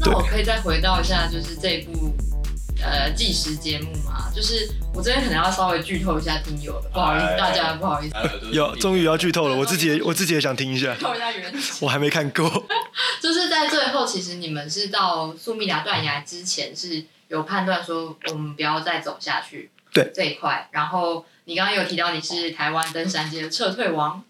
那我可以再回到一下，就是这一部呃纪实节目嘛，就是我这边可能要稍微剧透一下听友的，不好意思，大家不好意思，有终于要剧透了，我自己也我自己也想听一下，透一下原。我还没看过。就是在最后，其实你们是到苏密达断崖之前是有判断说我们不要再走下去，对这一块。然后你刚刚有提到你是台湾登山界的撤退王，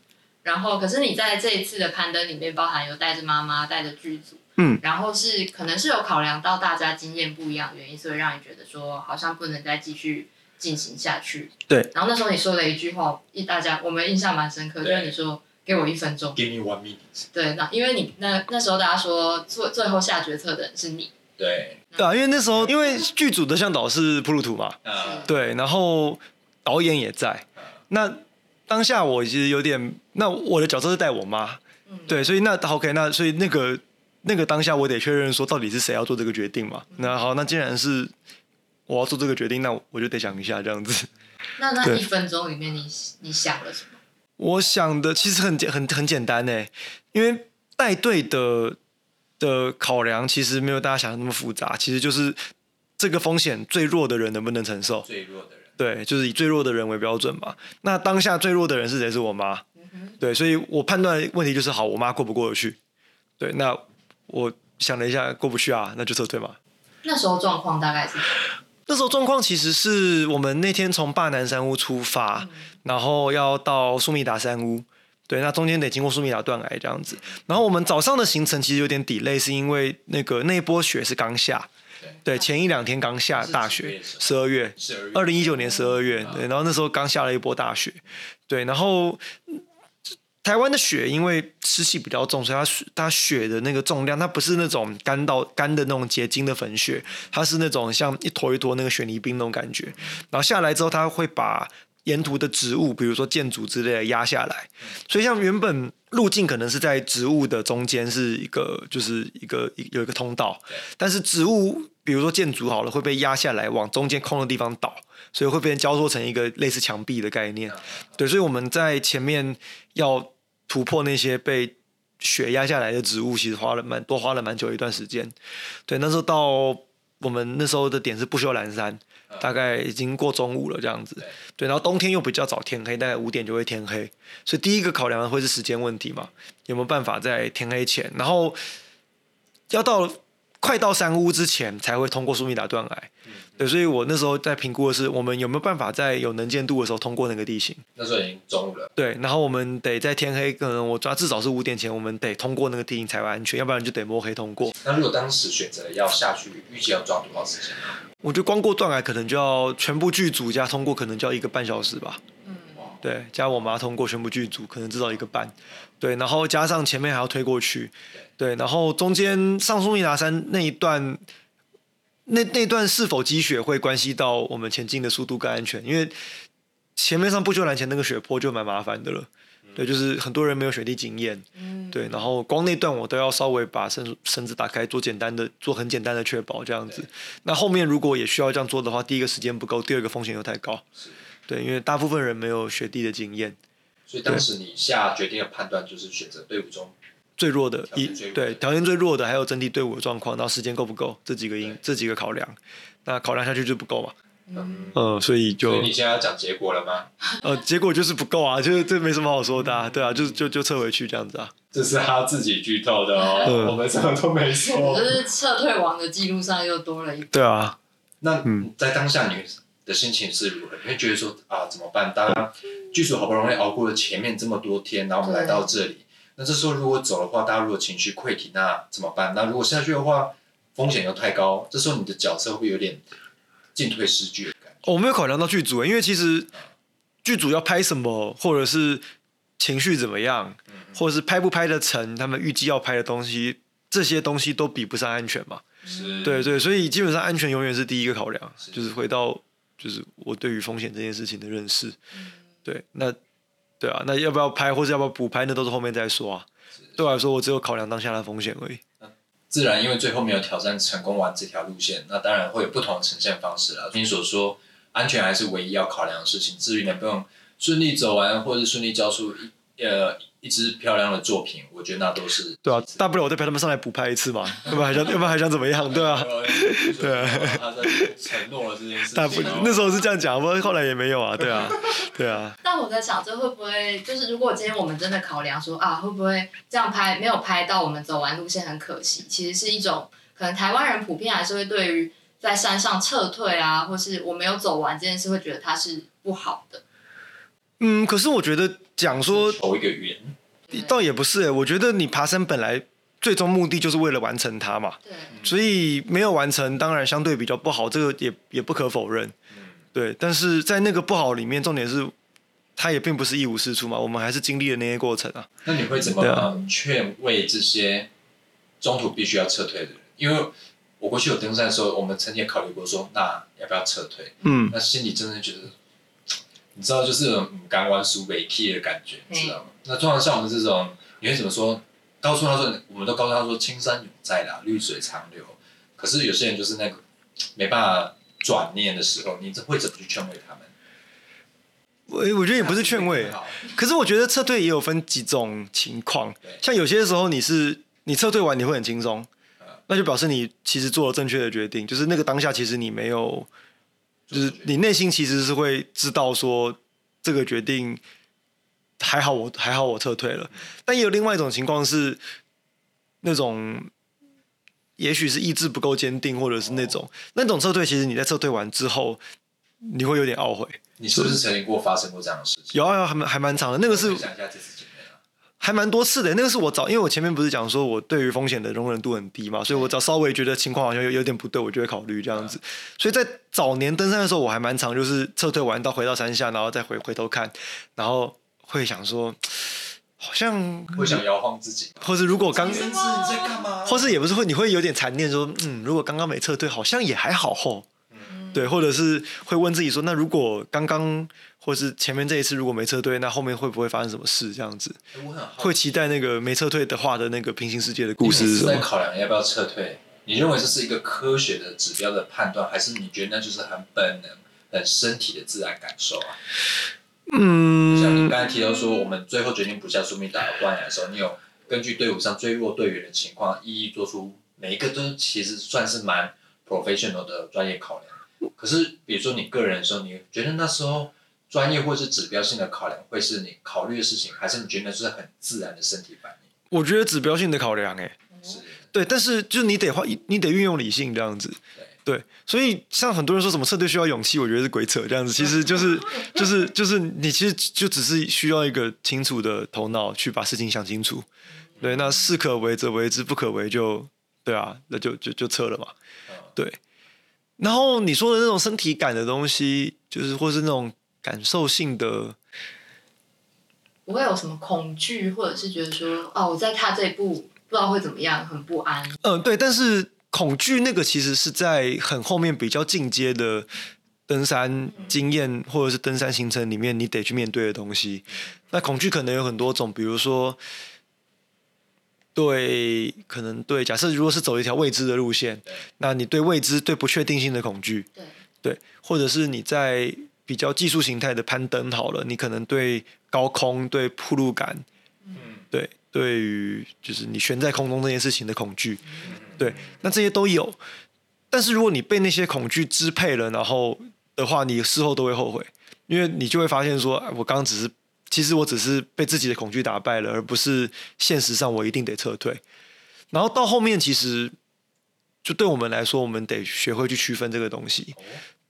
然后可是你在这一次的攀登里面，包含有带着妈妈、带着剧组，嗯，然后是可能是有考量到大家经验不一样的原因，所以让你觉得说好像不能再继续进行下去。对。然后那时候你说了一句话，一大家我们印象蛮深刻，就是你说给我一分钟。Give me one minute。对，那因为你那那时候大家说最最后下决策的人是你，对，对啊，因为那时候因为剧组的向导是普鲁图嘛，呃，对，然后导演也在。那当下我其实有点，那我的角色是带我妈，嗯，对，所以那 OK，那所以那个那个当下我得确认说到底是谁要做这个决定嘛。那好，那既然是我要做这个决定，那我就得想一下这样子。那那一分钟里面你你想了什么？我想的其实很简很很简单呢，因为带队的的考量其实没有大家想的那么复杂，其实就是这个风险最弱的人能不能承受。最弱的人。对，就是以最弱的人为标准嘛。那当下最弱的人是谁？是我妈。对，所以我判断问题就是好，我妈过不过得去？对，那我想了一下，过不去啊，那就撤退嘛。那时候状况大概是什么那时候状况其实是我们那天从坝南山屋出发，然后要到苏米达山屋。对，那中间得经过苏米达断崖这样子。然后我们早上的行程其实有点 delay，是因为那个那一波雪是刚下，对，前一两天刚下大雪，十二月，二零一九年十二月，对，然后那时候刚下了一波大雪，对，然后嗯台湾的雪因为湿气比较重，所以它雪它雪的那个重量，它不是那种干到干的那种结晶的粉雪，它是那种像一坨一坨那个雪泥冰那种感觉。然后下来之后，它会把沿途的植物，比如说建筑之类的压下来，所以像原本路径可能是在植物的中间是一个，就是一个有一个通道，但是植物比如说建筑好了会被压下来，往中间空的地方倒，所以会被人交错成一个类似墙壁的概念。对，所以我们在前面要突破那些被雪压下来的植物，其实花了蛮多，花了蛮久一段时间。对，那时候到我们那时候的点是不修蓝山，大概已经过中午了这样子。对，然后冬天又比较早天黑，大概五点就会天黑，所以第一个考量的会是时间问题嘛，有没有办法在天黑前，然后要到快到山屋之前才会通过苏米达断崖。对，所以我那时候在评估的是，我们有没有办法在有能见度的时候通过那个地形。那时候已经中午了。对，然后我们得在天黑，可能我抓至少是五点前，我们得通过那个地形才会安全，要不然就得摸黑通过。那如果当时选择要下去，预计要抓多少时间？我觉得光过断崖可能就要全部剧组加通过，可能就要一个半小时吧。嗯，对，加我妈通过全部剧组，可能至少一个半。对，然后加上前面还要推过去，对，然后中间上苏米达山那一段，那那段是否积雪会关系到我们前进的速度跟安全，因为前面上不修兰前那个雪坡就蛮麻烦的了。对，就是很多人没有雪地经验，嗯。对，然后光那段我都要稍微把绳绳子打开，做简单的，做很简单的确保这样子。那后面如果也需要这样做的话，第一个时间不够，第二个风险又太高。对，因为大部分人没有雪地的经验，所以当时你下决定的判断就是选择队伍中最弱的一对条件最弱的，还有整体队伍的状况，然后时间够不够，这几个因这几个考量，那考量下去就不够嘛。嗯，所以所就以你现在要讲结果了吗？呃，结果就是不够啊，就是这没什么好说的、啊，对啊，就就就撤回去这样子啊。这是他自己剧透的哦，嗯我们什么都没说就。是撤退王的记录上又多了一对啊，那嗯在当下你的心情是如何？你会觉得说啊怎么办？大家剧组好不容易熬过了前面这么多天，然后我们来到这里，那这时候如果走的话，大家如果情绪溃堤，那怎么办？那如果下去的话，风险又太高，这时候你的角色会有点进退失据的感觉？我没有考量到剧组，因为其实剧组要拍什么，或者是情绪怎么样，或者是拍不拍得成，他们预计要拍的东西，这些东西都比不上安全嘛。是，对对，所以基本上安全永远是第一个考量，就是回到就是我对于风险这件事情的认识。对，那对啊，那要不要拍，或者要不要补拍，那都是后面再说啊。对我来说，我只有考量当下的风险而已。自然因为最后没有挑战成功完这条路线，那当然会有不同的呈现方式了。你所说，安全还是唯一要考量的事情，至于能不能顺利走完，或者是顺利交出一呃一支漂亮的作品，我觉得那都是对啊，大不了我再陪他们上来补拍一次嘛，要不然还想要不然还想怎么样？对啊，对啊，他在承诺了这件事情，大不那时候是这样讲，不过后来也没有啊，对啊，对啊。但我在想，这会不会就是如果今天我们真的考量说啊，会不会这样拍没有拍到我们走完路线很可惜？其实是一种可能台湾人普遍还是会对于在山上撤退啊，或是我没有走完这件事，会觉得它是不好的。嗯，可是我觉得讲说求一个圆，倒也不是、欸，我觉得你爬山本来最终目的就是为了完成它嘛，对，所以没有完成，当然相对比较不好，这个也也不可否认。嗯，对，但是在那个不好里面，重点是它也并不是一无是处嘛，我们还是经历了那些过程啊。那你会怎么啊么劝慰这些中途必须要撤退的人？因为我过去有登山的时候，我们曾经也考虑过说，那要不要撤退？嗯，那心里真的觉得，你知道，就是敢玩输北 key 的感觉，你知道吗？那通常像我们这种，你会怎么说？告诉他说，我们都告诉他说，青山永在啦，绿水长流。可是有些人就是那个没办法转念的时候，你这会怎么去劝慰他们？我我觉得也不是劝慰，好可是我觉得撤退也有分几种情况，像有些时候你是你撤退完你会很轻松嗯，那就表示你其实做了正确的决定，就是那个当下其实你没有，就是你内心其实是会知道说这个决定还好我还好我撤退了，但也有另外一种情况是那种。也许是意志不够坚定，或者是那种、那种撤退，其实你在撤退完之后，你会有点懊悔。你是不是曾经过发生过这样的事情？有啊有啊，还蛮还蛮长的，那个是还蛮多次的。那个是我早，因为我前面不是讲说我对于风险的容忍度很低嘛，所以我只要稍微觉得情况好像有有点不对，我就会考虑这样子。所以在早年登山的时候，我还蛮常就是撤退完到回到山下，然后再回回头看，然后会想说，好像会想摇晃自己，或是如果刚，甚至你在干嘛？或是也不是会，你会有点残念说，嗯，如果刚刚没撤退，好像也还好吼。嗯对，或者是会问自己说，那如果刚刚或是前面这一次如果没撤退，那后面会不会发生什么事？这样子会期待那个没撤退的话的那个平行世界的故事你是什么？考量要不要撤退？你认为这是一个科学的指标的判断，还是你觉得那就是很本能、很身体的自然感受啊？嗯像你嗯，刚才提到说，我们最后决定不下苏密达断崖的时候，你有根据队伍上最弱队员的情况，一一做出每一个都其实算是蛮 professional 的专业考量。可是，比如说你个人的时候，你觉得那时候专业或是指标性的考量会是你考虑的事情，还是你觉得是很自然的身体反应？我觉得指标性的考量，哎，是对，但是就是你得花，你得运用理性这样子。对，所以像很多人说什么撤退需要勇气，我觉得是鬼扯这样子。其实就是 就是就是你其实就只是需要一个清楚的头脑去把事情想清楚。对，那是可为则为之，不可为就对啊，那就就就撤了嘛。嗯对，然后你说的那种身体感的东西，就是或是那种感受性的，不会有什么恐惧，或者是觉得说，哦，我在踏这一步不知道会怎么样，很不安。嗯，对，但是恐惧那个其实是在很后面比较进阶的登山经验或者是登山行程里面，你得去面对的东西。那恐惧可能有很多种，比如说对，可能对，假设如果是走一条未知的路线，那你对未知、对不确定性的恐惧，对，对，或者是你在比较技术形态的攀登好了，你可能对高空、对铺路感，嗯对，对于就是你悬在空中这件事情的恐惧，嗯。对，那这些都有。但是如果你被那些恐惧支配了，然后的话，你事后都会后悔，因为你就会发现说，哎我刚刚只是，其实我只是被自己的恐惧打败了，而不是现实上我一定得撤退。然后到后面，其实就对我们来说，我们得学会去区分这个东西，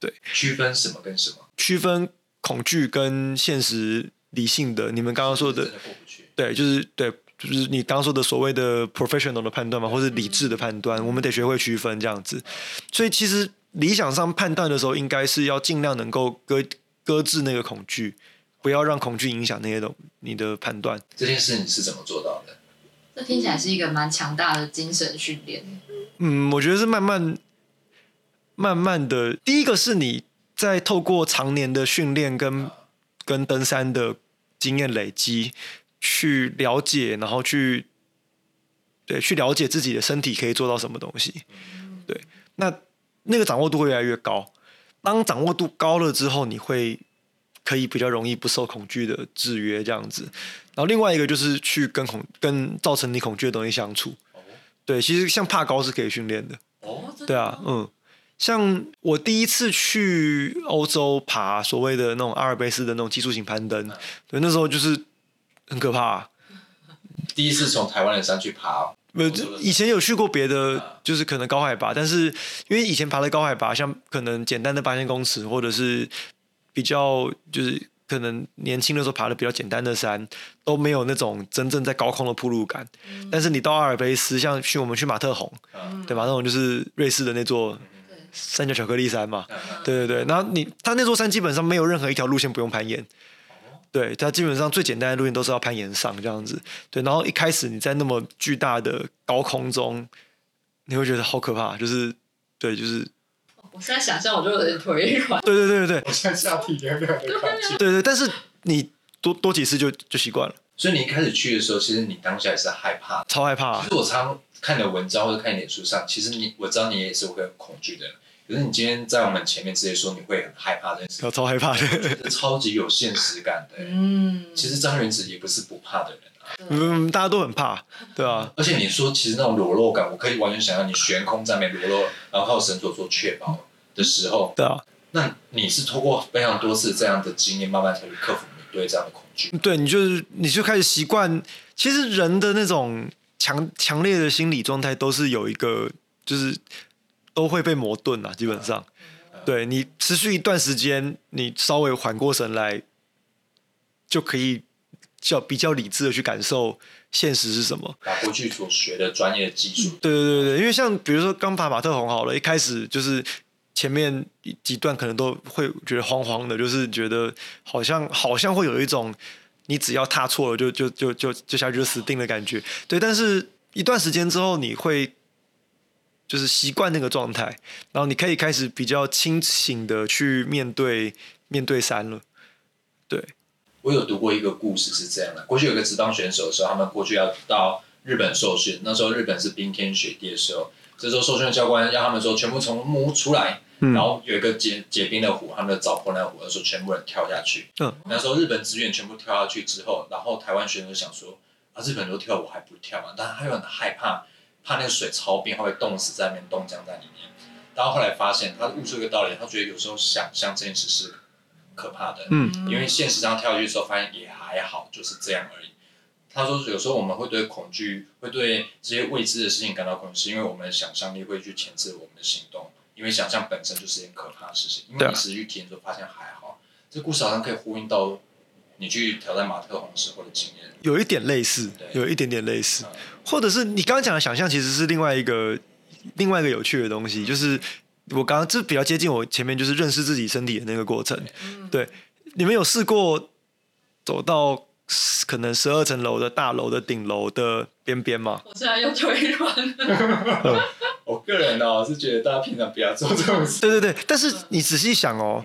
对，区分什么跟什么？区分恐惧跟现实理性的。你们刚刚说的。对，就是对，就是你刚刚说的所谓的 professional 的判断嘛，或是理智的判断，我们得学会区分这样子。所以其实理想上判断的时候，应该是要尽量能够搁搁置那个恐惧，不要让恐惧影响那些东你的判断。这件事你是怎么做到的？这听起来是一个蛮强大的精神训练。嗯，我觉得是慢慢慢慢的，第一个是你在透过常年的训练跟跟登山的经验累积，去了解，然后去对，去了解自己的身体可以做到什么东西，对，那那个掌握度会越来越高。当掌握度高了之后，你会可以比较容易不受恐惧的制约，这样子。然后另外一个就是去跟恐跟造成你恐惧的东西相处。对，其实像怕高是可以训练的。哦，对啊，嗯，像我第一次去欧洲爬所谓的那种阿尔卑斯的那种技术型攀登，对，那时候就是很可怕。第一次从台湾的山去爬，没有，以前有去过别的，就是可能高海拔，但是因为以前爬的高海拔，像可能简单的八千公尺，或者是比较就是可能年轻的时候爬的比较简单的山，都没有那种真正在高空的铺路感。但是你到阿尔卑斯，像去我们去马特洪，对吧？那种就是瑞士的那座三角巧克力山嘛，对对对。然后你它那座山基本上没有任何一条路线不用攀岩。对，它基本上最简单的路线都是要攀岩上这样子。对，然后一开始你在那么巨大的高空中，你会觉得好可怕，就是对，就是。我现在想象我就有点腿软。对对对对对。我现在下体凉凉的感觉。对对，但是你多多几次就就习惯了。所以你一开始去的时候，其实你当下也是害怕，超害怕。其实我常看的文章或者看脸书上，其实你我知道你也是会很恐惧的。可是你今天在我们前面直接说你会很害怕这件事，超害怕的，超级有现实感的。嗯，其实张元子也不是不怕的人啊。嗯，大家都很怕，对啊。而且你说其实那种裸露感，我可以完全想象你悬空在那裸露，然后靠绳索做确保的时候，对啊。那你是通过非常多次这样的经验，慢慢才去克服你对这样的恐惧。对，你就是你就开始习惯。其实人的那种强强烈的心理状态，都是有一个就是。都会被磨钝啊，基本上，对你持续一段时间，你稍微缓过神来，就可以较比较理智的去感受现实是什么。把过去所学的专业技术，对对对对，因为像比如说刚把马特哄好了，一开始就是前面几段可能都会觉得慌慌的，就是觉得好像好像会有一种你只要踏错了就就就就就下去就死定的感觉。对，但是一段时间之后你会。就是习惯那个状态，然后你可以开始比较清醒的去面对面对山了。对，我有读过一个故事是这样的：过去有个职棒选手的时候，他们过去要到日本受训，那时候日本是冰天雪地的时候，这时候受训的教官让他们说全部从木屋出来，然后有一个结结冰的湖，他们的找破那湖，说全部人跳下去。嗯，那时候日本职员全部跳下去之后，然后台湾选手想说啊，日本都跳，我还不跳嘛？但是他又很害怕。怕那个水超冰，他会冻死在里面，冻僵在里面。然后后来发现，他悟出一个道理，他觉得有时候想象这件事是可怕的，嗯，因为现实上跳下去的时候，发现也还好，就是这样而已。他说，有时候我们会对恐惧，会对这些未知的事情感到恐惧，是因为我们的想象力会去牵制我们的行动，因为想象本身就是一件可怕的事情。因为你实际去体验之后，发现还好。这故事好像可以呼应到你去挑战马特洪时候的经验，有一点类似，有一点点类似。或者是你刚刚讲的想象，其实是另外一个另外一个有趣的东西，就是我刚刚这比较接近我前面就是认识自己身体的那个过程。对，你们有试过走到可能十二层楼的大楼的顶楼的边边吗？我现在要腿软。我个人哦是觉得大家平常不要做这种事。对对对，但是你仔细想哦，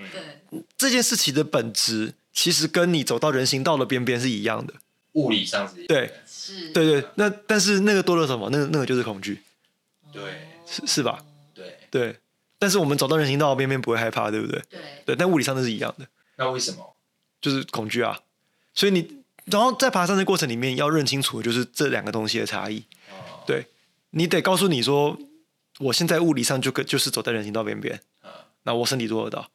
这件事情的本质其实跟你走到人行道的边边是一样的，物理上是。对。是对对，那但是那个多了什么？那个那个就是恐惧，对，是是吧？对对，但是我们走到人行道边边不会害怕，对不对？对对，但物理上都是一样的。那为什么？就是恐惧啊！所以你然后在爬山的过程里面要认清楚，就是这两个东西的差异。对，你得告诉你说，我现在物理上就跟就是走在人行道边边，那我身体做得到，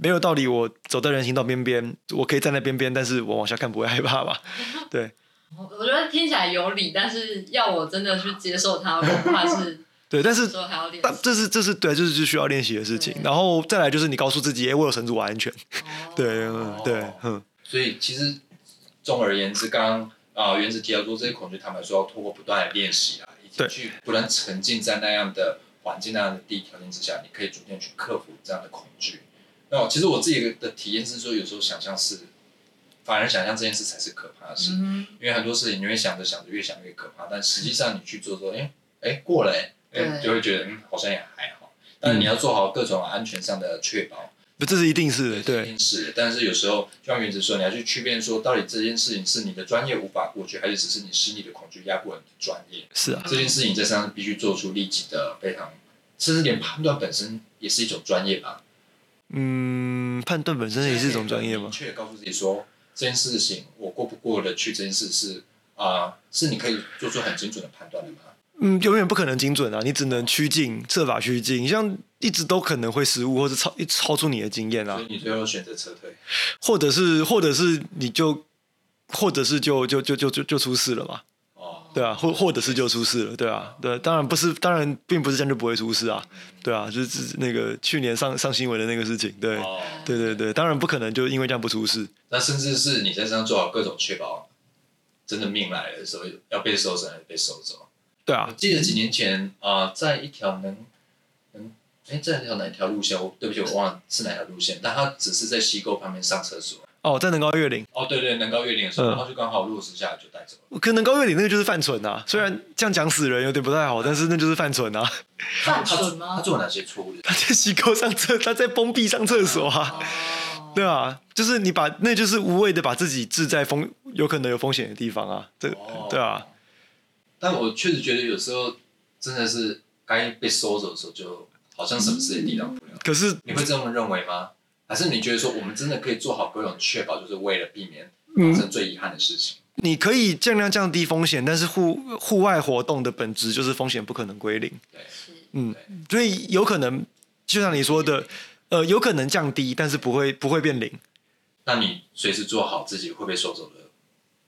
没有道理。我走在人行道边边，我可以站在边边，但是我往下看不会害怕吧？对。我觉得听起来有理，但是要我真的去接受它，恐怕是对，但是还要练，这是这是对，这是就需要练习的事情。然后再来就是你告诉自己，哎，我有神主，我安全。对，对，嗯。所以其实总而言之，刚刚啊，原子提到说，这些恐惧，他们说要通过不断的练习啊，以及去不断沉浸在那样的环境、那样的地条件之下，你可以逐渐去克服这样的恐惧。那其实我自己的体验是说，有时候想象是。反而想象这件事才是可怕的事，因为很多事情你会想着想着越想越可怕，但实际上你去做做，哎哎过了，哎就会觉得嗯好像也还好。但你要做好各种安全上的确保，不，这是一定是的，一对，定是的。但是有时候，就像原子说，你要去区辨说，到底这件事情是你的专业无法过去，还是只是你心里的恐惧压过了你的专业？是啊，这件事情在身上必须做出立即的非常，甚至连判断本身也是一种专业吧。嗯，判断本身也是一种专业吗明？确地告诉自己说，这件事情我过不过得去，这件事是啊、是你可以做出很精准的判断的吗？嗯，永远不可能精准啊，你只能趋近，设法趋近，像一直都可能会失误，或者超超出你的经验啊。所以，你最后选择撤退。或者是或者是你就，或者是就就就就就就出事了嘛，哦，对啊，或或者是就出事了，对啊，对，当然不是，当然并不是这样就不会出事啊，对啊，就是那个去年上上新闻的那个事情，对，哦，对对对，当然不可能就因为这样不出事，那甚至是你在身上做好各种确保，真的命来了的时候，要被收整还是被收走？对啊我，记得几年前啊、在一条能能哎，这条哪条路线？我对不起，我忘了是哪条路线，但他只是在西沟旁边上厕所。哦，在能高月岭，哦，对对，能高月岭的时候，嗯然后就刚好落实下来就带走了。可能高月岭那个就是犯蠢啊，虽然这样讲死人有点不太好，但是那就是犯蠢啊，犯他蠢吗？他做了哪些错误？他在西沟上厕，他在封闭上厕所啊，哦，对啊，就是你把那就是无谓的把自己置在风有可能有风险的地方啊，这哦对啊，但我确实觉得有时候真的是该被收走的时候，就好像什么事也抵挡不了。可是你会这么认为吗？还是你觉得说我们真的可以做好各种确保，就是为了避免嗯发生最遗憾的事情？你可以尽量降低风险，但是户户外活动的本质就是风险不可能归零，对，嗯，所以有可能就像你说的，呃，有可能降低，但是不会不会变零。那你随时做好自己会被收走的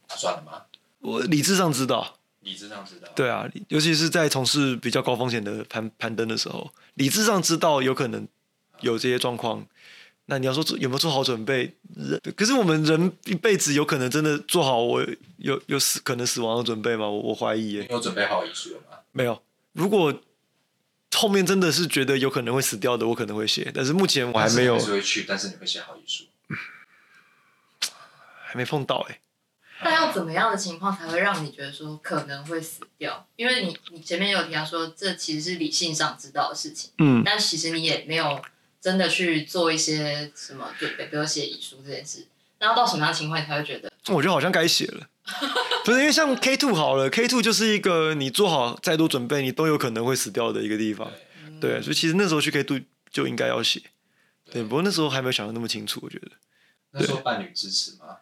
打算了吗？我理智上知道，理智上知道。对啊，尤其是在从事比较高风险的攀攀登的时候，理智上知道有可能有这些状况。那你要说做有没有做好准备？人可是我们人一辈子有可能真的做好我有有死可能死亡的准备吗？我我怀疑耶你，有准备好遗书了吗？没有。如果后面真的是觉得有可能会死掉的，我可能会写，但是目前我还没有是会去，但是你会写好遗书。还没碰到哎。那要怎么样的情况才会让你觉得说可能会死掉？因为你你前面有提到说这其实是理性上知道的事情，嗯，但其实你也没有真的去做一些什么准备，比如写遗书这件事。那要到什么样的情况你才会觉得我觉得好像该写了。不是因为像 K two 好了，K two 就是一个你做好再多准备，你都有可能会死掉的一个地方。对，所以其实那时候去 K two 就应该要写。对，不过那时候还没有想的那么清楚，我觉得。那时候伴侣支持吗？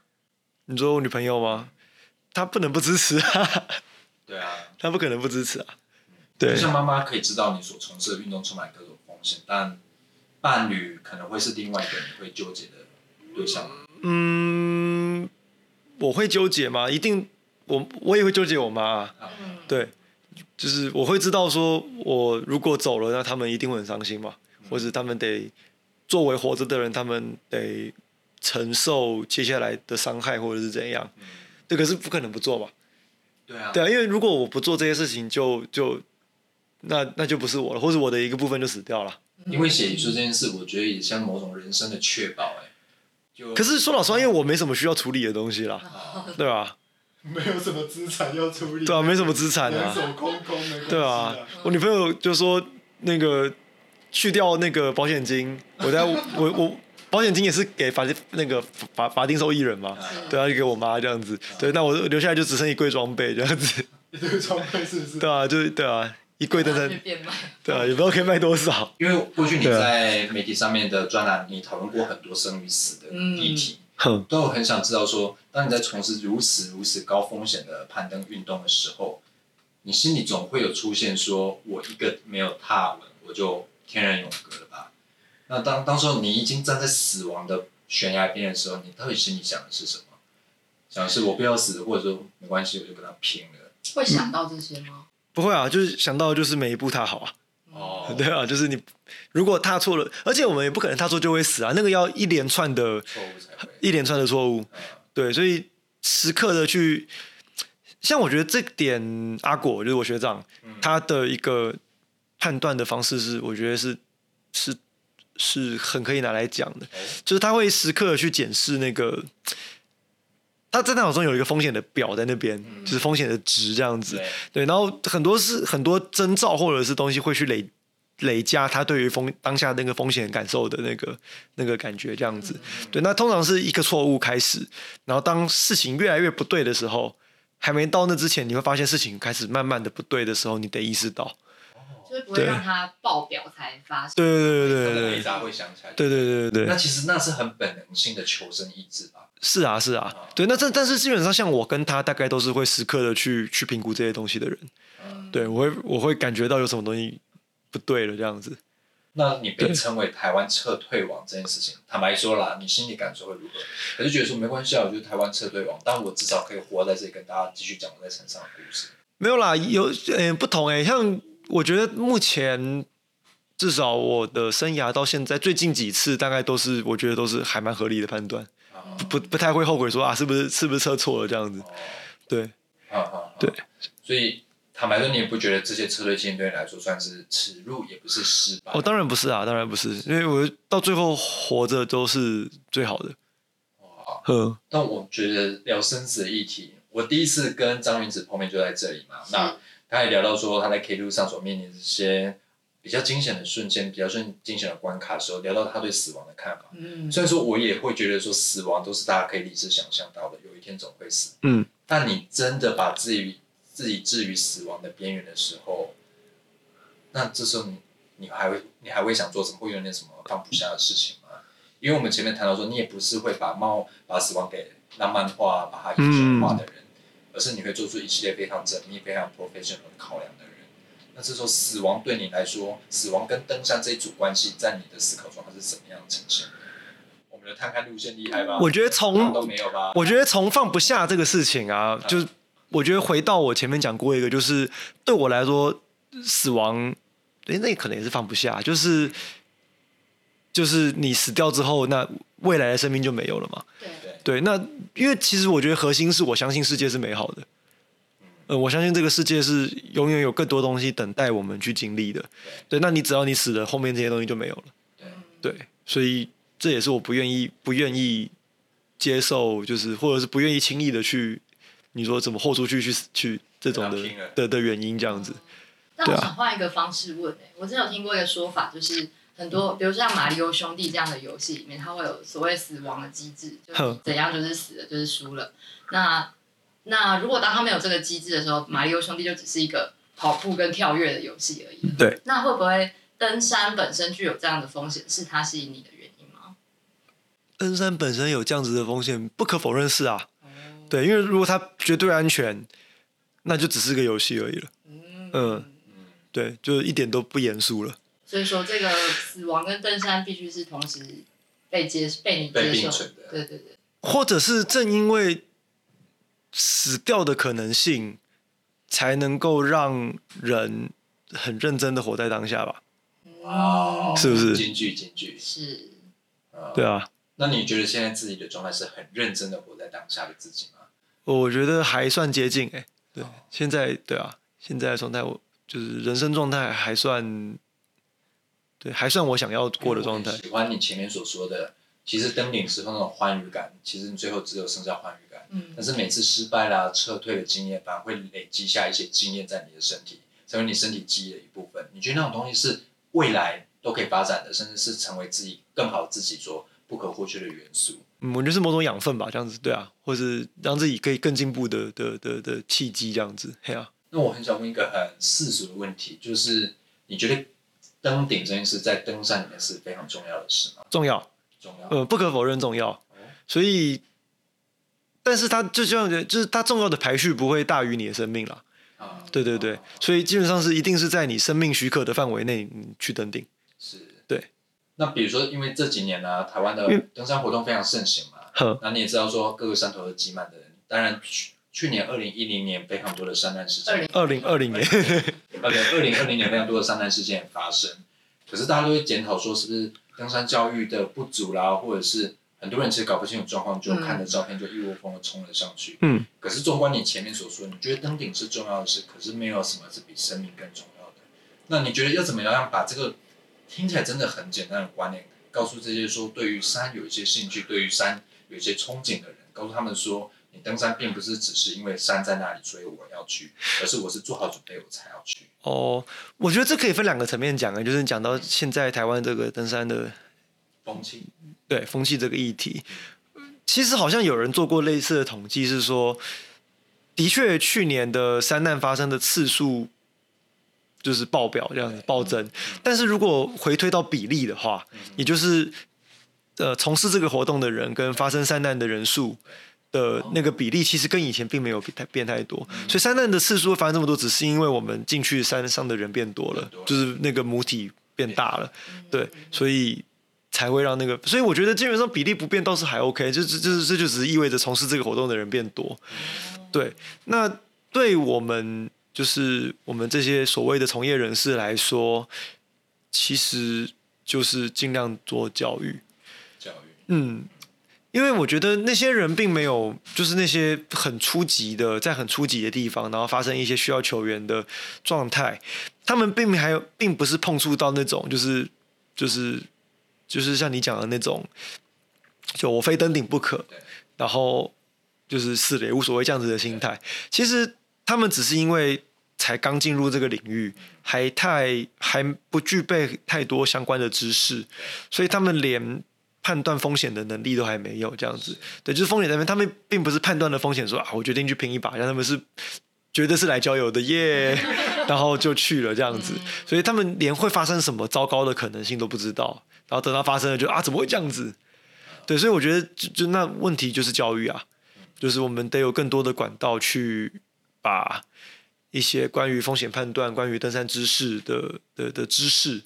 你说我女朋友吗？她不能不支持啊，对啊，她不可能不支持啊。对。就，像妈妈可以知道你所从事的运动充满各种风险，但伴侣可能会是另外一个你会纠结的对象。嗯，我会纠结吗？一定，我我也会纠结我妈、嗯。对，就是我会知道说，我如果走了，那他们一定会很伤心嘛，或者他们得作为活着的人，他们得承受接下来的伤害或者是怎样。嗯对，可是不可能不做嘛。对啊，对啊，因为如果我不做这些事情就，就那那就不是我了，或者我的一个部分就死掉了。因为写遗书这件事，我觉得也像某种人生的确保、哎，就可是说老实话，因为我没什么需要处理的东西啦，啊对吧？没有什么资产要处理，对啊，没什么资产人啊，对啊，我女朋友就说那个去掉那个保险金，我在我我保险金也是给法定那个法法定受益人嘛，对啊，就给我妈这样子，对，那我留下来就只剩一柜装备这样子，一柜装备是不是？对啊，就是对啊，一柜登去山，变卖？对啊，也不知道可以卖多少，因为过去你在媒体上面的专栏，你讨论过很多生与死的议题，哼，都有很想知道说，当你在从事如此如此高风险的攀登运动的时候，你心里总会有出现说，我一个没有踏稳，我就天人永隔了吧？那当当时候你已经站在死亡的悬崖边的时候，你到底心里想的是什么？想的是我不要死，或者说没关系，我就跟他拼了。会想到这些吗？不会啊，就是想到就是每一步踏好啊，哦，对啊，就是你如果踏错了，而且我们也不可能踏错就会死啊，那个要一连串的错误才。一连串的错误，嗯对，所以时刻的去，像我觉得这点阿果就是我学长，嗯他的一个判断的方式是，我觉得是是是很可以拿来讲的，哦就是他会时刻的去检视那个。他在脑中有一个风险的表在那边，嗯就是风险的值这样子，对，对，然后很多是很多征兆或者是东西会去累累加他对于风当下那个风险感受的那个那个感觉，这样子。对，那通常是一个错误开始，然后当事情越来越不对的时候，还没到那之前，你会发现事情开始慢慢的不对的时候，你得意识到。就是不会让它爆表才发生。对对对对对对雷达会响起来。对对对对对，那其实那是很本能性的求生意志吧？是啊是啊，对。那这但是基本上像我跟他大概都是会时刻的去去评估这些东西的人。嗯，对我会我会感觉到有什么东西不对了这样子。那你被称为台湾撤退王这件事情，坦白说啦，你心里感受会如何？还是觉得说没关系啊，我就是台湾撤退王，但我至少可以活在这里跟大家继续讲我在山上的故事。没有啦，有呃不同哎、像我觉得目前至少我的生涯到现在最近几次大概都是我觉得都是还蛮合理的判断，啊不不太会后悔说啊是不是是不是测错了这样子。哦，对，对，所以坦白说，你也不觉得这些撤退经验对你来说算是耻辱，也不是失败。哦当然不是啊，当然不是，因为我到最后活着都是最好的。哇呵，但我觉得聊生死的议题，我第一次跟张云子碰面就在这里嘛。那他也聊到说他在 K 路上所面临的这些比较惊险的瞬间、比较瞬惊险的关卡的时候，聊到他对死亡的看法。嗯，虽然说我也会觉得说死亡都是大家可以理智想象到的，有一天总会死。嗯，但你真的把自己自己置于死亡的边缘的时候，那这时候你你还会你还会想做什么？会有点什么放不下的事情吗？因为我们前面谈到说，你也不是会把猫把死亡给浪漫化、把它艺术化的人，而是你会做出一系列非常缜密、非常 professional 的考量的人。那这时候死亡对你来说，死亡跟登山这一组关系，在你的思考中它是怎么样呈现？我们的探勘路线厉害吧？我觉得从都没有吧？我觉得从放不下这个事情啊，就是我觉得回到我前面讲过一个，就是对我来说，死亡，哎，那可能也是放不下，就是就是你死掉之后，那未来的生命就没有了嘛。对，对，那因为其实我觉得核心是我相信世界是美好的，呃，我相信这个世界是永远有更多东西等待我们去经历的。对，那你只要你死了，后面这些东西就没有了。对对，所以这也是我不愿意不愿意接受，就是或者是不愿意轻易的去，你说怎么豁出去去去这种的的的原因这样子。但对啊我想换一个方式问、欸、我之前有听过一个说法，就是很多，比如像马里奥兄弟这样的游戏里面，它会有所谓死亡的机制，就是怎样就是死了，就是输了。那那如果当他没有这个机制的时候，马里奥兄弟就只是一个跑步跟跳跃的游戏而已。对，那会不会登山本身具有这样的风险，是它吸引你的原因吗？登山本身有这样子的风险，不可否认是啊。哦，对，因为如果它绝对安全，那就只是个游戏而已了。嗯嗯对，就一点都不严肃了。所以说这个死亡跟登山必须是同时被接被你被接受存的。对对对，或者是正因为死掉的可能性，才能够让人很认真的活在当下吧？哦，是不是京剧京剧？是。啊对啊，那你觉得现在自己的状态是很认真的活在当下的自己吗？我觉得还算接近哎、对哦，现在对啊，现在的状态我就是人生状态还算，对，还算我想要过的状态喜欢你前面所说的，其实登顶时候那种欢愉感，其实你最后只有剩下欢愉感。嗯但是每次失败啦、撤退的经验，反而会累积下一些经验在你的身体，成为你身体记忆的一部分。你觉得那种东西是未来都可以发展的，甚至是成为自己更好自己所不可或缺的元素。嗯，我觉得是某种养分吧，这样子对啊，或是让自己可以更进步的的的的契机，这样子，嘿啊，那我很想问一个很世俗的问题，就是你觉得登顶这件事在登山里面是非常重要的事吗？重要，重要。呃，不可否认重要，所以，但是它就这样的，就是它重要的排序不会大于你的生命了，啊，对对对，所以基本上是一定是在你生命许可的范围内，你去登顶，是，对。那比如说，因为这几年呢、台湾的嗯登山活动非常盛行嘛，呵，那你也知道说各个山头都挤满的人，当然去去年二零一零年非常多的山难事件，二零二零。年，二零二零年非常多的山难事件发生，可是大家都会检讨说是不是登山教育的不足啦，或者是很多人其实搞不清楚状况，就看着照片就一窝蜂的冲了上去。嗯，可是纵观你前面所说，你觉得登顶是重要的事，可是没有什么是比生命更重要的。那你觉得要怎么样把这个听起来真的很简单的观念，告诉这些说对于山有一些兴趣、对于山有一些憧憬的人，告诉他们说，你登山并不是只是因为山在那里，所以我要去，而是我是做好准备我才要去。哦，我觉得这可以分两个层面讲啊，就是讲到现在台湾这个登山的风气，对风气这个议题，其实好像有人做过类似的统计，是说，的确去年的山难发生的次数就是爆表这样子暴增，但是如果回推到比例的话，也就是呃从事这个活动的人跟发生山难的人数。的那个比例其实跟以前并没有变太变太多，所以山难的次数会发生这么多，只是因为我们进去山上的人变多了，就是那个母体变大了，对，所以才会让那个，所以我觉得基本上比例不变倒是还 OK，就这这这就只是意味着从事这个活动的人变多，对，那对我们就是我们这些所谓的从业人士来说，其实就是尽量做教育，教育，嗯。因为我觉得那些人并没有，就是那些很初级的，在很初级的地方，然后发生一些需要球员的状态，他们并没还有，并不是碰触到那种，就是就是就是像你讲的那种，就我非登顶不可，然后就是死了也无所谓这样子的心态。其实他们只是因为才刚进入这个领域，还太还不具备太多相关的知识，所以他们连。判断风险的能力都还没有这样子，对，就是风险那边，他们并不是判断的风险，说啊，我决定去拼一把，让他们是觉得是来郊游的耶，然后就去了这样子，所以他们连会发生什么糟糕的可能性都不知道，然后等到发生了，就啊，怎么会这样子？对，所以我觉得就就那问题就是教育啊，就是我们得有更多的管道去把一些关于风险判断、关于登山知识的的的知识，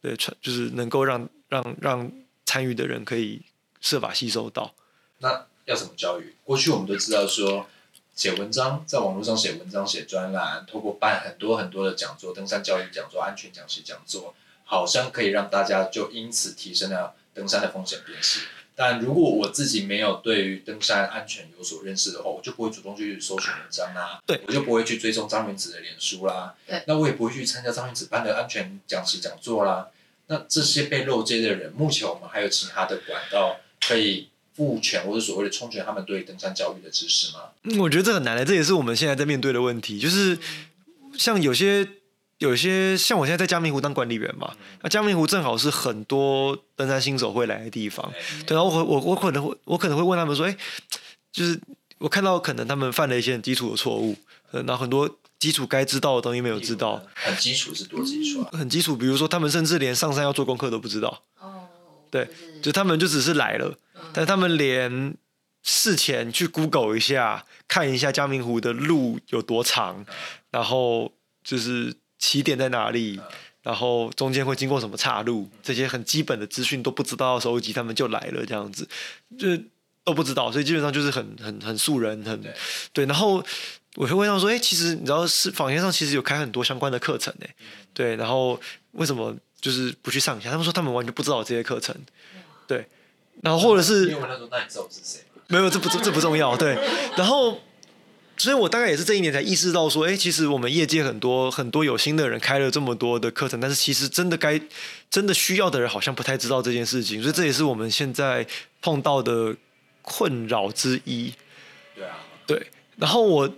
对，传就是能够让让让。参与的人可以设法吸收到。那要怎么教育？过去我们都知道说，写文章，在网络上写文章、写专栏，透过办很多很多的讲座，登山教育讲座、安全讲习讲座，好像可以让大家就因此提升了登山的风险辨识。但如果我自己没有对于登山安全有所认识的话，我就不会主动去搜寻文章啦，对，我就不会去追踪张云子的脸书啦，对，那我也不会去参加张云子办的安全讲习讲座啦。那这些被漏接的人，目前我们还有其他的管道可以赋权或者所谓的充权他们对登山教育的知识吗？嗯，我觉得这很难的，这也是我们现在在面对的问题。就是像有些有些像我现在在嘉明湖当管理员嘛，那嘉明湖正好是很多登山新手会来的地方。对，然后我我我可能会我可能会问他们说，哎，就是我看到可能他们犯了一些很基础的错误，然后很多。基础该知道的东西没有知道，很基础是多基础啊？很基础，比如说他们甚至连上山要做功课都不知道。哦，对，就他们就只是来了，但他们连事前去 Google 一下，看一下嘉明湖的路有多长，然后就是起点在哪里，然后中间会经过什么岔路，这些很基本的资讯都不知道要收集，他们就来了这样子，就都不知道，所以基本上就是很很很素人，很对，然后。我会问他说：“哎，其实你知道是坊间上其实有开很多相关的课程呢，对，然后为什么就是不去上一下？他们说他们完全不知道这些课程，对，然后或者是……因为他说那你知道我是谁？没有，这不这不重要，对。然后，所以我大概也是这一年才意识到说，哎，其实我们业界很多很多有心的人开了这么多的课程，但是其实真的该真的需要的人好像不太知道这件事情，所以这也是我们现在碰到的困扰之一。对啊，对。然后我。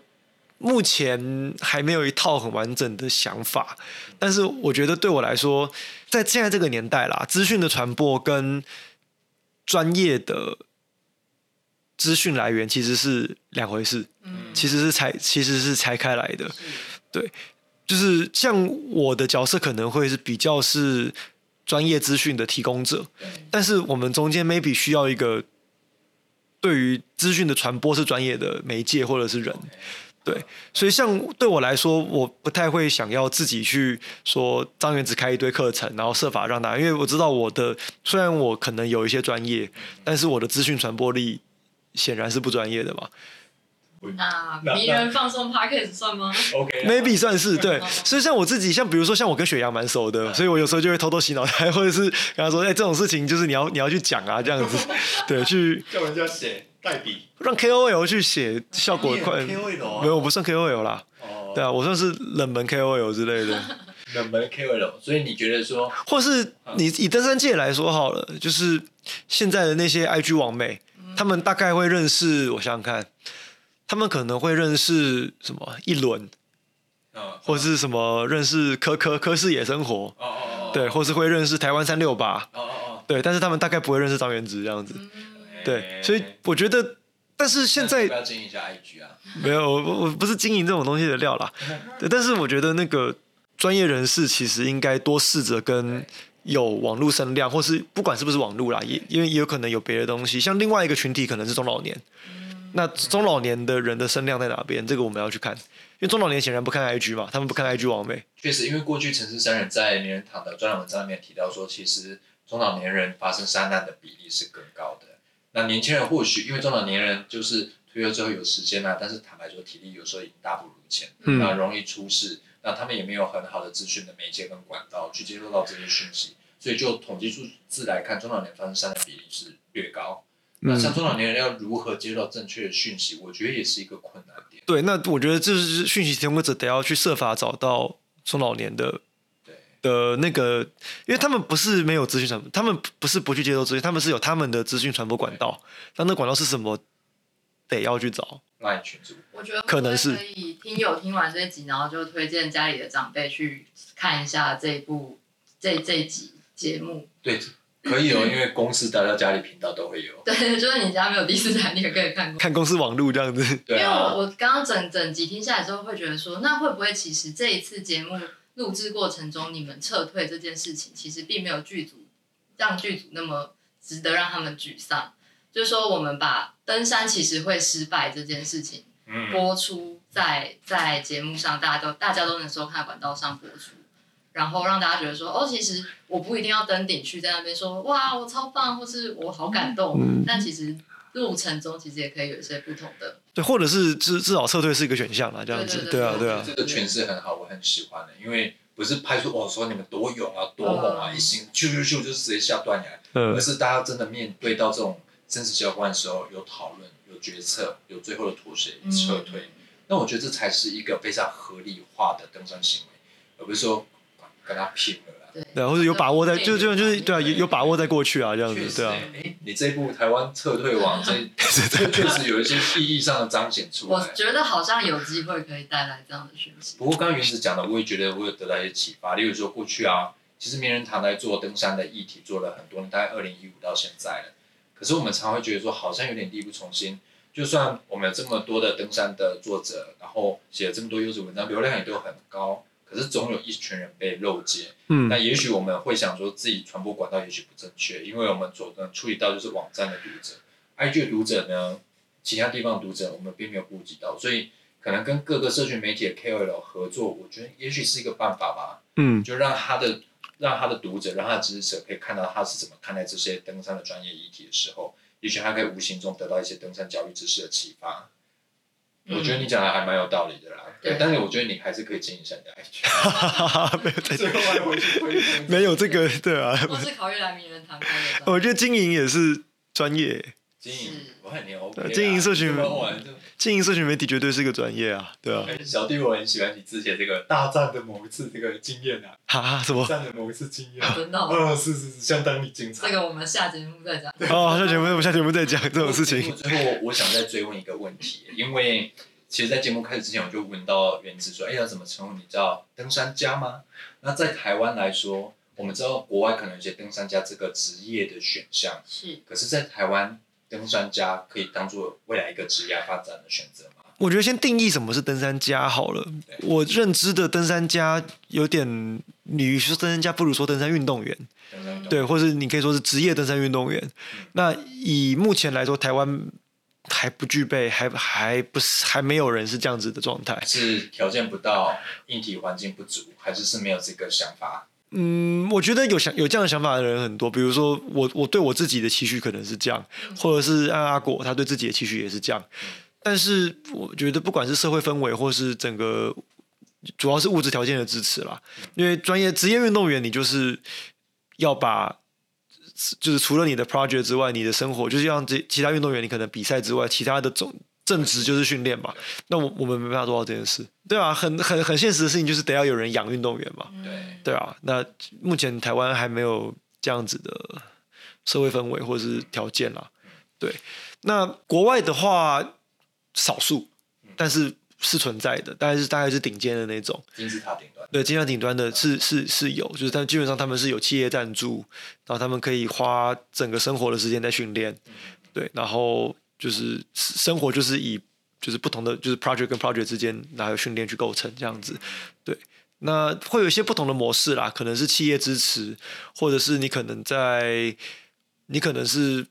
目前还没有一套很完整的想法，但是我觉得对我来说，在现在这个年代啦，资讯的传播跟专业的资讯来源其实是两回事，嗯，其实是拆其实是拆开来的，对，就是像我的角色可能会是比较是专业资讯的提供者，但是我们中间 maybe 需要一个对于资讯的传播是专业的媒介或者是人。对，所以像对我来说，我不太会想要自己去说张元只开一堆课程，然后设法让大家，因为我知道我的虽然我可能有一些专业，但是我的资讯传播力显然是不专业的嘛。那名人放松 p a c k a g e 算吗？OK，maybe 算是对。所以像我自己，像比如说像我跟雪阳蛮熟的，所以我有时候就会偷偷洗脑他，或者是跟他说：“哎，这种事情就是你要你要去讲啊，这样子。”对，去叫人家写。代笔。让 KOL 去写效果快，KOL 没有我不算 KOL 啦。哦，对啊，我算是冷门 KOL 之类的。冷门 KOL，所以你觉得说，或是你以登山界来说好了，就是现在的那些 IG 网美，他们大概会认识，我想想看，他们可能会认识什么一轮，嗯，或是什么认识科科科室野生活，哦哦哦，对，或是会认识台湾三六八，哦哦哦，对，但是他们大概不会认识张元直这样子，对，哎所以我觉得，但是现在要经营一下 IG 啊，没有，我我我不是经营这种东西的料啦。对，但是我觉得那个专业人士其实应该多试着跟有网络声量，或是不管是不是网络啦，也因为也有可能有别的东西。像另外一个群体可能是中老年，那中老年的人的声量在哪边？这个我们要去看，因为中老年显然不看 IG 嘛，他们不看 IG 网美。确实，因为过去陈市三人在名人堂的专栏文章里面提到说，其实中老年人发生山难的比例是更高的。那年轻人或许因为中老年人就是退休之后有时间啊，但是坦白说体力有时候已经大不如前，嗯那容易出事。那他们也没有很好的资讯的媒介跟管道去接收到这些讯息，所以就统计数字来看，中老年发生伤的比例是略高。那嗯，像中老年人要如何接收到正确的讯息，我觉得也是一个困难点。对，那我觉得这是讯息提供者得要去设法找到中老年的对，的那个，因为他们不是没有资讯传播，他们不是不去接收资讯，他们是有他们的资讯传播管道。但那管道是什么，得要去找。我觉得可能是可以听友听完这一集，然后就推荐家里的长辈去看一下这一部这这一集节目。对，可以哦，因为公司大家家里频道都会有。对，就是你家没有第四台，你也可以看。看公司网路这样子，对因为我啊，我刚刚整整集听下来之后，会觉得说，那会不会其实这一次节目录制过程中，你们撤退这件事情，其实并没有剧组让剧组那么值得让他们沮丧。就是说，我们把登山其实会失败这件事情嗯，播出在在节目上，大家都大家都能收看管道上播出，然后让大家觉得说，哦，其实我不一定要登顶去在那边说哇我超棒，或是我好感动，嗯但其实路程中其实也可以有一些不同的。对，或者是至至少撤退是一个选项啦，这样子，对对对啊，对啊，这个诠释很好，我很喜欢的，因为不是拍出哦说你们多勇啊、多猛啊，嗯一心咻咻咻就直接下断崖，嗯而是大家真的面对到这种生死交关的时候，有讨论、有决策、有最后的妥协撤退。那我觉得这才是一个非常合理化的登山行为，而不是说跟他拼了啦。对，或者有把握在，就就就是对啊，有有把握在过去啊，这样子，对啊，哎，你这一部台湾撤退网这 这确实有一些意义上的彰显出来我。觉得好像有机会可以带来这样的讯息。不过刚刚原子讲的，我也觉得我有得到一些启发。例如说，过去啊，其实名人堂在做登山的议题做了很多年，大概二零一五到现在了。可是我们常会觉得说，好像有点力不从心。就算我们有这么多的登山的作者，然后写了这么多优质文章，流量也都很高，可是总有一群人被漏接。嗯那也许我们会想说，自己传播管道也许不正确，因为我们所能处理到就是网站的读者，IG 的读者呢，其他地方的读者我们并没有顾及到，所以可能跟各个社群媒体的 KOL 合作，我觉得也许是一个办法吧，嗯，就让他的让他的读者，让他的支持者可以看到他是怎么看待这些登山的专业议题的时候，也许他可以无形中得到一些登山教育知识的启发。我觉得你讲的还蛮有道理的啦，对，但是我觉得你还是可以经营一下你的哈哈，没有这个，对啊，我是考虑来名人堂开的。我觉得经营也是专业，经营，我看你 OK。经营社群玩就经营社群媒体绝对是一个专业啊，对啊，哎小弟我很喜欢你之前这个大战的某一次这个经验啊，哈哈，什么？战的某一次经验，真的哦、嗯，是是是，相当的精彩。这个我们下节目再讲。哦，下节目我们下节目再讲这种事情。最后，我想再追问一个问题，因为其实，在节目开始之前，我就问到原子说：“哎，要怎么称呼你？叫登山家吗？”那在台湾来说，我们知道国外可能有些登山家这个职业的选项，是，可是，在台湾，登山家可以当做未来一个职业发展的选择吗？我觉得先定义什么是登山家好了。我认知的登山家有点，你说登山家不如说登山运动员，对，或者你可以说是职业登山运动员。那以目前来说，台湾还不具备，还还不是还没有人是这样子的状态。是条件不到，硬体环境不足，还是是没有这个想法？嗯，我觉得有想有这样的想法的人很多，比如说我我对我自己的期许可能是这样，或者是按阿果他对自己的期许也是这样，但是我觉得不管是社会氛围或是整个，主要是物质条件的支持啦，因为专业职业运动员你就是要把。就是除了你的 project 之外，你的生活就是像这其他运动员，你可能比赛之外，其他的总正职就是训练嘛。那我我们没办法做到这件事，对啊，很很很现实的事情就是得要有人养运动员嘛。对对啊，那目前台湾还没有这样子的社会氛围或者是条件啦。对，那国外的话，少数但是是存在的，大概是大概是顶尖的那种。金字塔顶端。对，金字塔顶端的是是是有，就是但基本上他们是有企业赞助，然后他们可以花整个生活的时间在训练，对，然后就是生活就是以就是不同的就是 project 跟 project 之间然后训练去构成这样子，对，那会有一些不同的模式啦，可能是企业支持，或者是你可能在你可能是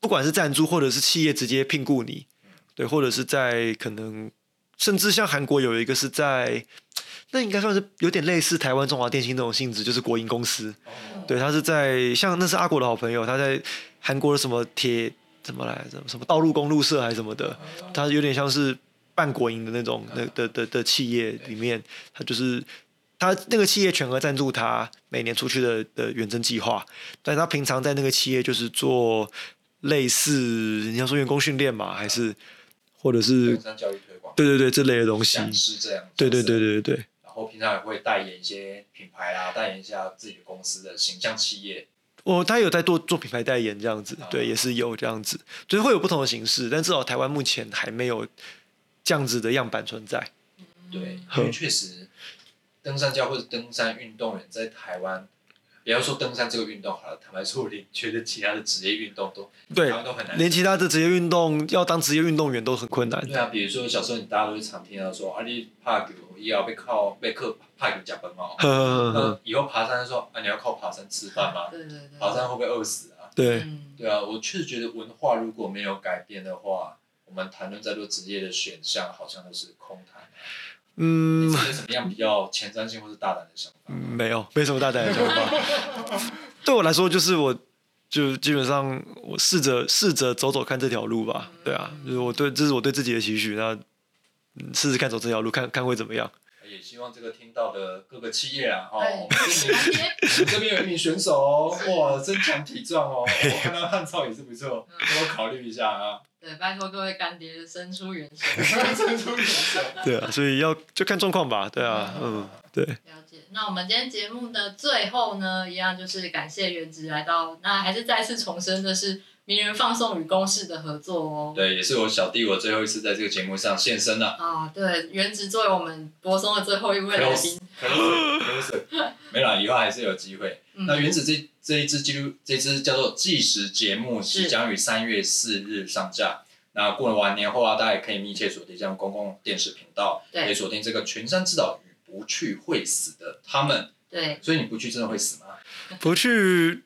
不管是赞助或者是企业直接聘雇你，对，或者是在可能甚至像韩国有一个是在。那应该算是有点类似台湾中华电信那种性质，就是国营公司。对，他是在像那是阿国的好朋友，他在韩国的什么铁怎么来着？什么道路公路社还是什么的，他有点像是半国营的那种那的的的企业里面，他就是他那个企业全额赞助他每年出去的的远征计划，但他平常在那个企业就是做类似你要说员工训练嘛，还是或者是教育推广？对对对，这类的东西。是这样。对对对对对。然后平常也会代言一些品牌啦，代言一下自己的公司的形象企业。哦，他有在做做品牌代言这样子，对，也是有这样子，所以会有不同的形式，但至少台湾目前还没有这样子的样板存在。对，因为确实登山家或者登山运动员在台湾。不要说登山这个运动好了，坦白说，连觉得其他的职业运动都对，都很难。连其他的职业运动要当职业运动员都很困难。对啊，比如说小时候你大家都会常听到说，啊，你怕狗也要被靠被克怕狗加班嘛。那以后爬山说，啊，你要靠爬山吃饭吗？对对对。爬山会不会饿死啊？对。对啊，我确实觉得文化如果没有改变的话，我们谈论再多职业的选项，好像都是空谈。嗯，有什么样比较前瞻性或是大胆的想法？没有，没什么大胆的想法。对我来说，就是我，就基本上我试着试着走走看这条路吧。对啊，就是我对这是我对自己的期许。那试试看走这条路，看看会怎么样。也希望这个听到的各个企业啊，哦，这边有一名选手哦，哇，身强体壮哦，我看到汉超也是不错，我考虑一下啊。对，拜托各位干爹伸出援手，伸出援手。对啊，所以要就看状况吧。对啊，嗯，对。了解。那我们今天节目的最后呢，一样就是感谢原职来到，那还是再次重申的是名人放送与公视的合作哦。对，也是我小弟我最后一次在这个节目上现身了。啊，对，原职作为我们播松的最后一位来宾。没了，以后还是有机会。那原子这这一支记录，这支叫做计时节目，即将于三月四日上架。那过了完年后啊，大家也可以密切锁定这样公共电视频道，可以锁定这个群山之岛与不去会死的他们。对，所以你不去真的会死吗？不去，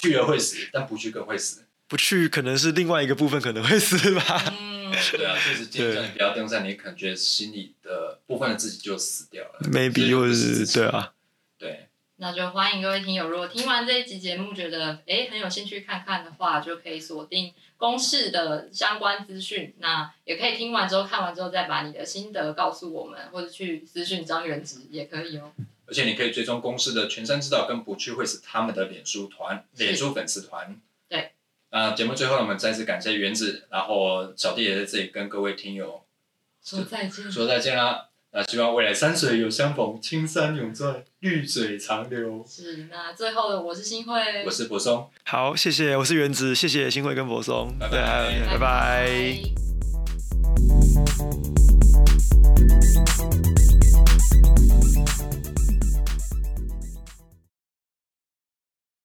去了会死，但不去更会死。不去可能是另外一个部分可能会死吧。嗯，对啊，确实建议你不要登山，你可能觉心里的部分的自己就死掉了。maybe 或是对啊，对。那就欢迎各位听友，如果听完这一集节目觉得哎很有兴趣看看的话，就可以锁定公式的相关资讯。那也可以听完之后看完之后再把你的心得告诉我们，或者去私讯张元直也可以哦。而且你可以追踪公司的全身指导跟不去会是他们的脸书团脸书粉丝团。对。啊节目最后呢我们再次感谢原子然后小弟也在这里跟各位听友说再见。说再见啦。那希望未来山水有相逢青山永在绿水长流。是那最后的我是新会我是柏松。好谢谢我是原子谢谢新会跟柏松。拜拜。拜拜。